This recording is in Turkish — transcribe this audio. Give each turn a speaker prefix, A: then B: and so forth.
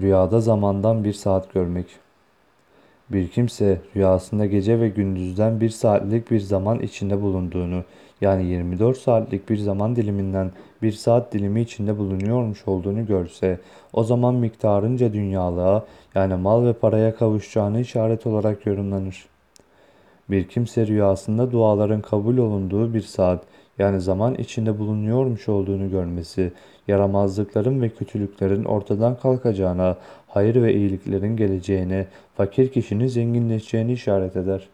A: Rüyada zamandan bir saat görmek. Bir kimse rüyasında gece ve gündüzden bir saatlik bir zaman içinde bulunduğunu, yani 24 saatlik bir zaman diliminden bir saat dilimi içinde bulunuyormuş olduğunu görse, o zaman miktarınca dünyalığa, yani mal ve paraya kavuşacağını işaret olarak yorumlanır. Bir kimse rüyasında duaların kabul olunduğu bir saat, yani zaman içinde bulunuyormuş olduğunu görmesi, yaramazlıkların ve kötülüklerin ortadan kalkacağına, hayır ve iyiliklerin geleceğine, fakir kişinin zenginleşeceğini işaret eder.